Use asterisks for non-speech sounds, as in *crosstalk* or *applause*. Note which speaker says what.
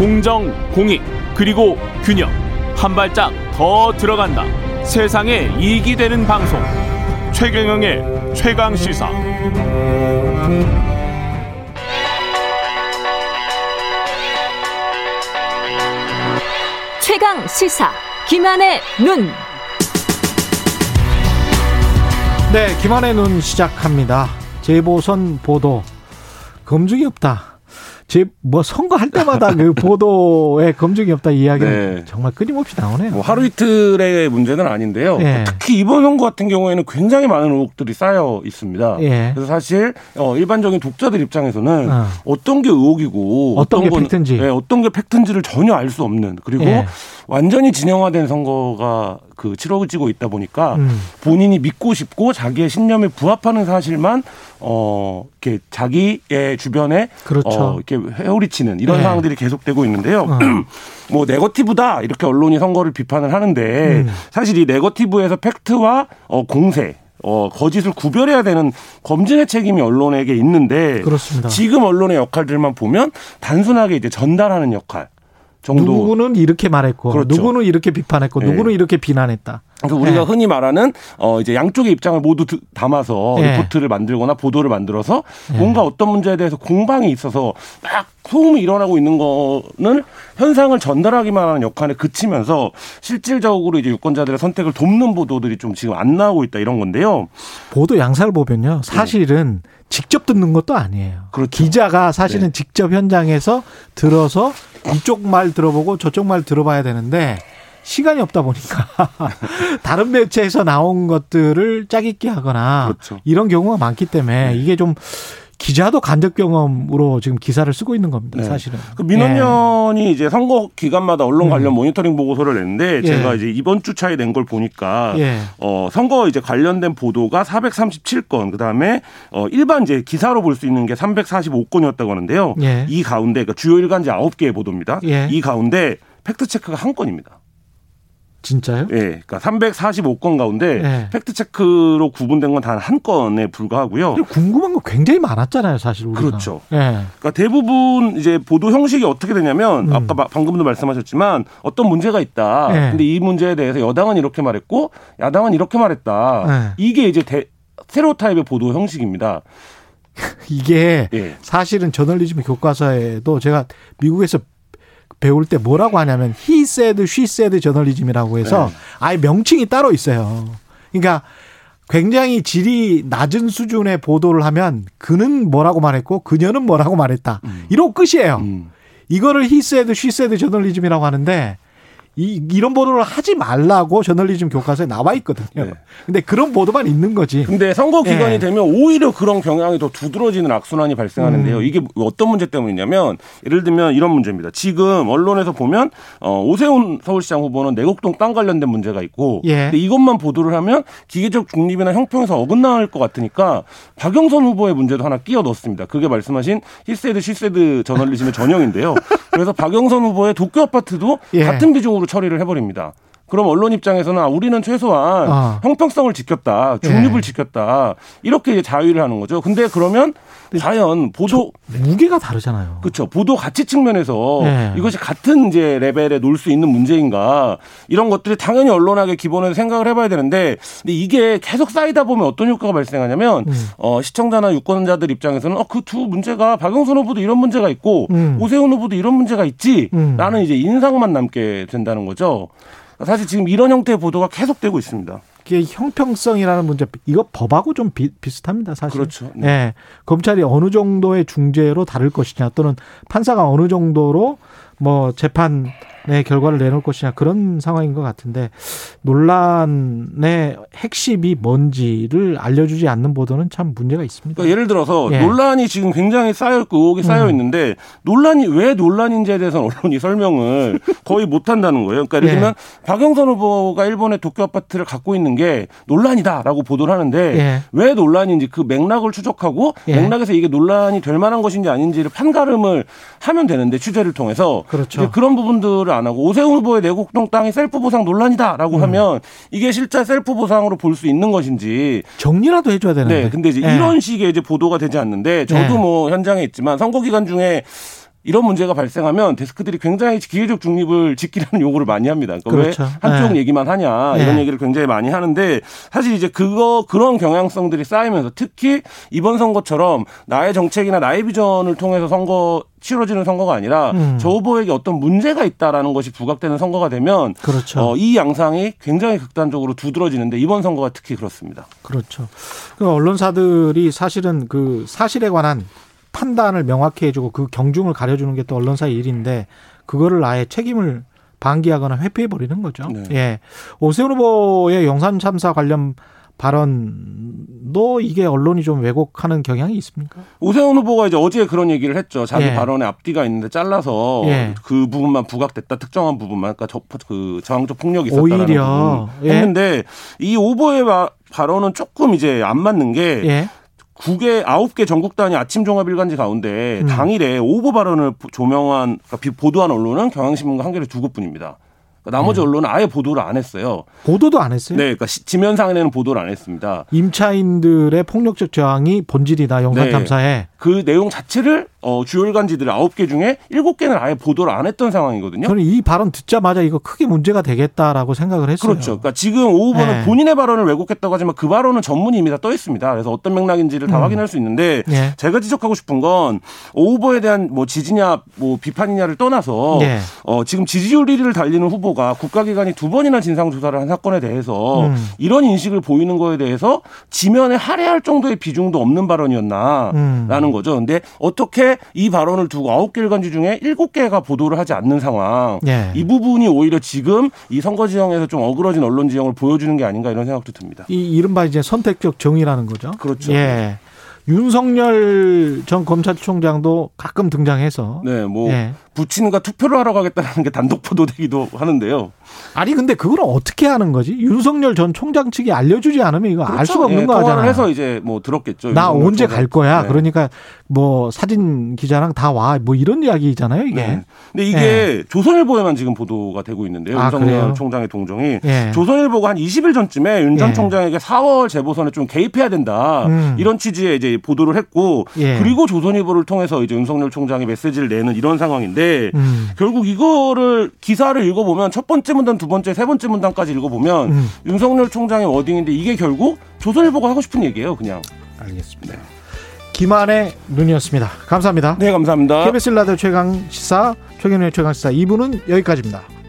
Speaker 1: 공정, 공익, 그리고 균형. 한 발짝 더 들어간다. 세상에 이익이 되는 방송. 최경영의 최강 시사.
Speaker 2: 최강 시사. 김한의 눈.
Speaker 3: 네, 김한의 눈 시작합니다. 재보선 보도 검증이 없다. 제 뭐 선거할 때마다 그 *laughs* 보도에 검증이 없다 이야기는
Speaker 4: 네.
Speaker 3: 정말 끊임없이 나오네요.
Speaker 4: 뭐 하루 이틀의 문제는 아닌데요.
Speaker 3: 예.
Speaker 4: 특히 이번 선거 같은 경우에는 굉장히 많은 의혹들이 쌓여 있습니다.
Speaker 3: 예.
Speaker 4: 그래서 사실 어, 일반적인 독자들 입장에서는
Speaker 3: 어.
Speaker 4: 어. 떤게 의혹이고
Speaker 3: 어떤 게
Speaker 4: 건-
Speaker 3: 팩트인지.
Speaker 4: 예, 어떤 게 팩트인지를 전혀 알 수 없는 그리고
Speaker 3: 예.
Speaker 4: 완전히 진영화된 선거가 그 치러지고 있다 보니까
Speaker 3: 음.
Speaker 4: 본인이 믿고 싶고 자기의 신념에 부합하는 사실만 어 이렇게 자기의 주변에
Speaker 3: 그렇죠.
Speaker 4: 어, 이렇게 회오리치는 이런
Speaker 3: 네.
Speaker 4: 상황들이 계속되고 있는데요.
Speaker 3: 어. *clears throat*
Speaker 4: 뭐 네거티브다 이렇게 언론이 선거를 비판을 하는데
Speaker 3: 음.
Speaker 4: 사실 이 네거티브에서 팩트와 어, 공세 어, 거짓을 구별해야 되는 검증의 책임이 언론에게 있는데
Speaker 3: 그렇습니다.
Speaker 4: 지금 언론의 역할들만 보면 단순하게 이제 전달하는 역할 정도
Speaker 3: 누구는 이렇게 말했고
Speaker 4: 그렇죠.
Speaker 3: 누구는 이렇게 비판했고
Speaker 4: 예.
Speaker 3: 누구는 이렇게 비난했다.
Speaker 4: 그래서 우리가
Speaker 3: 예.
Speaker 4: 흔히 말하는 어 이제 양쪽의 입장을 모두 드- 담아서
Speaker 3: 예.
Speaker 4: 리포트를 만들거나 보도를 만들어서 뭔가 어떤 문제에 대해서 공방이 있어서 막 소음이 일어나고 있는 거는 현상을 전달하기만 하는 역할에 그치면서 실질적으로 이제 유권자들의 선택을 돕는 보도들이 좀 지금 안 나오고 있다 이런 건데요.
Speaker 3: 보도 양상을 보면요. 사실은 직접 듣는 것도 아니에요.
Speaker 4: 네. 그렇죠.
Speaker 3: 기자가 사실은
Speaker 4: 네.
Speaker 3: 직접 현장에서 들어서 이쪽 말 들어보고 저쪽 말 들어봐야 되는데 시간이 없다 보니까 *laughs* 다른 매체에서 나온 것들을 짜깁기 하거나
Speaker 4: 그렇죠.
Speaker 3: 이런 경우가 많기 때문에 이게 좀 기자도 간접 경험으로 지금 기사를 쓰고 있는 겁니다.
Speaker 4: 네.
Speaker 3: 사실은.
Speaker 4: 그 민원연이 이제 선거 기간마다 언론 관련 모니터링 보고서를 냈는데
Speaker 3: 예.
Speaker 4: 제가 이제 이번 주 차에 낸 걸 보니까
Speaker 3: 예.
Speaker 4: 어 선거 이제 관련된 보도가 437건 그다음에 어 일반 이제 기사로 볼 수 있는 게 345건이었다고 하는데요.
Speaker 3: 예.
Speaker 4: 이 가운데 그러니까 주요 일간지 9개의 보도입니다.
Speaker 3: 예.
Speaker 4: 이 가운데 fact check가 한 건입니다.
Speaker 3: 진짜요?
Speaker 4: 예. 그러니까 345건 가운데
Speaker 3: 예.
Speaker 4: fact check로 구분된 건 단 한 건에 불과하고요.
Speaker 3: 궁금한 거 굉장히 많았잖아요, 사실 우리가.
Speaker 4: 그렇죠.
Speaker 3: 예.
Speaker 4: 그러니까 대부분 이제 보도 형식이 어떻게 되냐면
Speaker 3: 음.
Speaker 4: 아까 마- 방금도 말씀하셨지만 어떤 문제가 있다.
Speaker 3: 네.
Speaker 4: 근데 이 문제에 대해서 여당은 이렇게 말했고 야당은 이렇게 말했다.
Speaker 3: 네.
Speaker 4: 이게 이제 대, 스테레오타입의 보도 형식입니다. *laughs*
Speaker 3: 이게
Speaker 4: 예.
Speaker 3: 사실은 저널리즘 교과서에도 제가 미국에서 배울 때 뭐라고 하냐면 he said, she said 저널리즘이라고 해서
Speaker 4: 네.
Speaker 3: 아예 명칭이 따로 있어요. 그러니까 굉장히 질이 낮은 수준의 보도를 하면 그는 뭐라고 말했고 그녀는 뭐라고 말했다. 이러고 끝이에요.
Speaker 4: 음.
Speaker 3: 이거를 he said, she said 저널리즘이라고 하는데 이, 이런 보도를 하지 말라고 저널리즘 교과서에 나와 있거든요.
Speaker 4: 네.
Speaker 3: 근데 그런 보도만 있는 거지.
Speaker 4: 근데 선거 기간이
Speaker 3: 예.
Speaker 4: 되면 오히려 그런 경향이 더 두드러지는 악순환이 발생하는데요.
Speaker 3: 음.
Speaker 4: 이게 어떤 문제 때문이냐면 예를 들면 이런 문제입니다. 지금 언론에서 보면 어, 오세훈 서울시장 후보는 내곡동 땅 관련된 문제가 있고
Speaker 3: 예.
Speaker 4: 근데 이것만 보도를 하면 기계적 중립이나 형평에서 어긋나할 것 같으니까 박영선 후보의 문제도 하나 끼워 넣었습니다. 그게 말씀하신 히세드 시세드 저널리즘의 전형인데요. 그래서 박영선 후보의 도쿄 아파트도
Speaker 3: 예.
Speaker 4: 같은 비중으로 처리를 해버립니다. 그럼 언론 입장에서는 아, 우리는 최소한
Speaker 3: 어.
Speaker 4: 형평성을 지켰다, 중립을
Speaker 3: 예.
Speaker 4: 지켰다 이렇게 자위를 하는 거죠. 근데 그러면 과연 보도
Speaker 3: 무게가 다르잖아요.
Speaker 4: 그렇죠 보도 가치 측면에서
Speaker 3: 예.
Speaker 4: 이것이 같은 이제 레벨에 놓을 수 있는 문제인가 이런 것들이 당연히 언론학의 기본에서 생각을 해봐야 되는데 근데 이게 계속 쌓이다 보면 어떤 효과가 발생하냐면
Speaker 3: 음.
Speaker 4: 어, 시청자나 유권자들 입장에서는 어, 그 두 문제가 박영선 후보도 이런 문제가 있고
Speaker 3: 음.
Speaker 4: 오세훈 후보도 이런 문제가 있지라는
Speaker 3: 음.
Speaker 4: 이제 인상만 남게 된다는 거죠. 사실 지금 이런 형태의 보도가 계속되고 있습니다.
Speaker 3: 이게 형평성이라는 문제 이거 법하고 좀 비, 비슷합니다 사실.
Speaker 4: 그렇죠. 네.
Speaker 3: 예, 검찰이 어느 정도의 중재로 다를 것이냐 또는 판사가 어느 정도로 뭐 재판의 결과를 내놓을 것이냐 그런 상황인 것 같은데 논란의 핵심이 뭔지를 알려주지 않는 보도는 참 문제가 있습니다.
Speaker 4: 그러니까 예를 들어서
Speaker 3: 예.
Speaker 4: 논란이 지금 굉장히 쌓여 있고 의혹이 쌓여 있는데 논란이 왜 논란인지에 대해서는 언론이 설명을 *laughs* 거의 못한다는 거예요. 그러니까 예를
Speaker 3: 예.
Speaker 4: 들면 박영선 후보가 일본의 도쿄 아파트를 갖고 있는 게 논란이다라고 보도를 하는데
Speaker 3: 예.
Speaker 4: 왜 논란인지 그 맥락을 추적하고
Speaker 3: 예.
Speaker 4: 맥락에서 이게 논란이 될 만한 것인지 아닌지를 판가름을 하면 되는데 취재를 통해서
Speaker 3: 그렇죠.
Speaker 4: 그런 부분들을 안 하고 오세훈 후보의 내곡동 땅이 셀프 보상 논란이다라고
Speaker 3: 음.
Speaker 4: 하면 이게 실제 셀프 보상으로 볼 수 있는 것인지
Speaker 3: 정리라도 해줘야 되는데.
Speaker 4: 네, 근데 이제
Speaker 3: 예.
Speaker 4: 이런 식의 이제 보도가 되지 않는데 저도
Speaker 3: 네.
Speaker 4: 뭐 현장에 있지만 선거 기간 중에 이런 문제가 발생하면 데스크들이 굉장히 기계적 중립을 지키라는 요구를 많이 합니다. 그러니까
Speaker 3: 그렇죠.
Speaker 4: 왜 한쪽
Speaker 3: 네.
Speaker 4: 얘기만 하냐 이런
Speaker 3: 네.
Speaker 4: 얘기를 굉장히 많이 하는데 사실 이제 그거 그런 경향성들이 쌓이면서 특히 이번 선거처럼 나의 정책이나 나의 비전을 통해서 선거 치러지는 선거가 아니라
Speaker 3: 음.
Speaker 4: 저 후보에게 어떤 문제가 있다라는 것이 부각되는 선거가 되면
Speaker 3: 그렇죠.
Speaker 4: 어, 이 양상이 굉장히 극단적으로 두드러지는데 이번 선거가 특히 그렇습니다.
Speaker 3: 그렇죠. 그 언론사들이 사실은 그 사실에 관한 판단을 명확히 해주고 그 경중을 가려주는 게 또 언론사의 일인데 그거를 아예 책임을 방기하거나 회피해 버리는 거죠.
Speaker 4: 네.
Speaker 3: 예. 오세훈 후보의 용산 참사 관련 발언도 이게 언론이 좀 왜곡하는 경향이 있습니까?
Speaker 4: 오세훈 후보가 이제 어제 그런 얘기를 했죠. 자기
Speaker 3: 예.
Speaker 4: 발언에 앞뒤가 있는데 잘라서
Speaker 3: 예.
Speaker 4: 그 부분만 부각됐다. 특정한 부분만. 그러니까 저, 그 저항적 폭력이 있었다는
Speaker 3: 오히려.
Speaker 4: 부분
Speaker 3: 예.
Speaker 4: 했는데 이 오보의 바- 발언은 조금 이제 안 맞는 게
Speaker 3: 예.
Speaker 4: 국개 아홉 개 전국 단위 아침 종합 일간지 가운데
Speaker 3: 음.
Speaker 4: 당일에 오보 발언을 조명한 그러니까 비- 보도한 언론은 경향신문과 한겨레 두 곳뿐입니다. 그러니까 나머지
Speaker 3: 음.
Speaker 4: 언론은 아예 보도를 안 했어요.
Speaker 3: 보도도 안 했어요.
Speaker 4: 네, 그러니까 시- 지면상에는 보도를 안 했습니다.
Speaker 3: 임차인들의 폭력적 저항이 본질이다 용산
Speaker 4: 네. 그 내용 자체를 어, 주요 일간지들 아홉 개 중에 일곱 개는 아예 보도를 안 했던 상황이거든요.
Speaker 3: 저는 이 발언 듣자마자 이거 크게 문제가 되겠다라고 생각을 했어요.
Speaker 4: 그렇죠. 그러니까 지금 오 후보는
Speaker 3: 네.
Speaker 4: 본인의 발언을 왜곡했다고 하지만 그 발언은 전문이 이미 다 떠 있습니다. 그래서 어떤 맥락인지를 다
Speaker 3: 음.
Speaker 4: 확인할 수 있는데
Speaker 3: 예.
Speaker 4: 제가 지적하고 싶은 건 오 후보에 대한 뭐 지지냐 뭐 비판이냐를 떠나서
Speaker 3: 예.
Speaker 4: 어, 지금 지지율 1위를 달리는 후보 가 국가기관이 두 번이나 진상조사를 한 사건에 대해서
Speaker 3: 음.
Speaker 4: 이런 인식을 보이는 거에 대해서 지면에 할애할 정도의 비중도 없는 발언이었나라는
Speaker 3: 음.
Speaker 4: 거죠. 근데 어떻게 이 발언을 두고 아홉 개 일간지 중에 일곱 개가 보도를 하지 않는 상황.
Speaker 3: 예.
Speaker 4: 이 부분이 오히려 지금 이 선거 지형에서 좀 어그러진 언론 지형을 보여주는 게 아닌가 이런 생각도 듭니다.
Speaker 3: 이 이른바 이제 선택적 정의라는 거죠.
Speaker 4: 그렇죠.
Speaker 3: 예. 윤석열 전 검찰총장도 가끔 등장해서
Speaker 4: 네, 뭐
Speaker 3: 예.
Speaker 4: 부친과 투표를 하러 가겠다는 게 단독 보도되기도 하는데요.
Speaker 3: 아니 근데 그걸 어떻게 하는 거지? 윤석열 전 총장 측이 알려주지 않으면 이거 알 수가 없는
Speaker 4: 예,
Speaker 3: 거잖아.
Speaker 4: 통화를 해서 이제 뭐 들었겠죠.
Speaker 3: 나 언제
Speaker 4: 총장.
Speaker 3: 갈 거야?
Speaker 4: 네.
Speaker 3: 그러니까 뭐 사진 기자랑 다 와. 뭐 이런 이야기잖아요, 이게.
Speaker 4: 네. 근데 이게 조선일보에만 지금 보도가 되고 있는데요.
Speaker 3: 아,
Speaker 4: 윤석열
Speaker 3: 그래요?
Speaker 4: 총장의 동정이
Speaker 3: 예.
Speaker 4: 조선일보가 한 20일 전쯤에 윤전
Speaker 3: 예.
Speaker 4: 총장에게 4월 재보선에 좀 개입해야 된다.
Speaker 3: 음.
Speaker 4: 이런 취지의 이제 보도를 했고
Speaker 3: 예.
Speaker 4: 그리고 조선일보를 통해서 이제 윤석열 총장이 메시지를 내는 이런 상황인데
Speaker 3: 음.
Speaker 4: 결국 이거를 기사를 읽어보면 첫 번째 문단, 두 번째, 세 번째 문단까지 읽어보면
Speaker 3: 음.
Speaker 4: 윤석열 총장의 워딩인데 이게 결국 조선일보가 하고 싶은 얘기예요, 그냥.
Speaker 3: 알겠습니다. 김한의 눈이었습니다. 감사합니다.
Speaker 4: 네, 감사합니다.
Speaker 3: KBS 라디오 최강 시사 최경련의 최강 시사 2부는 여기까지입니다.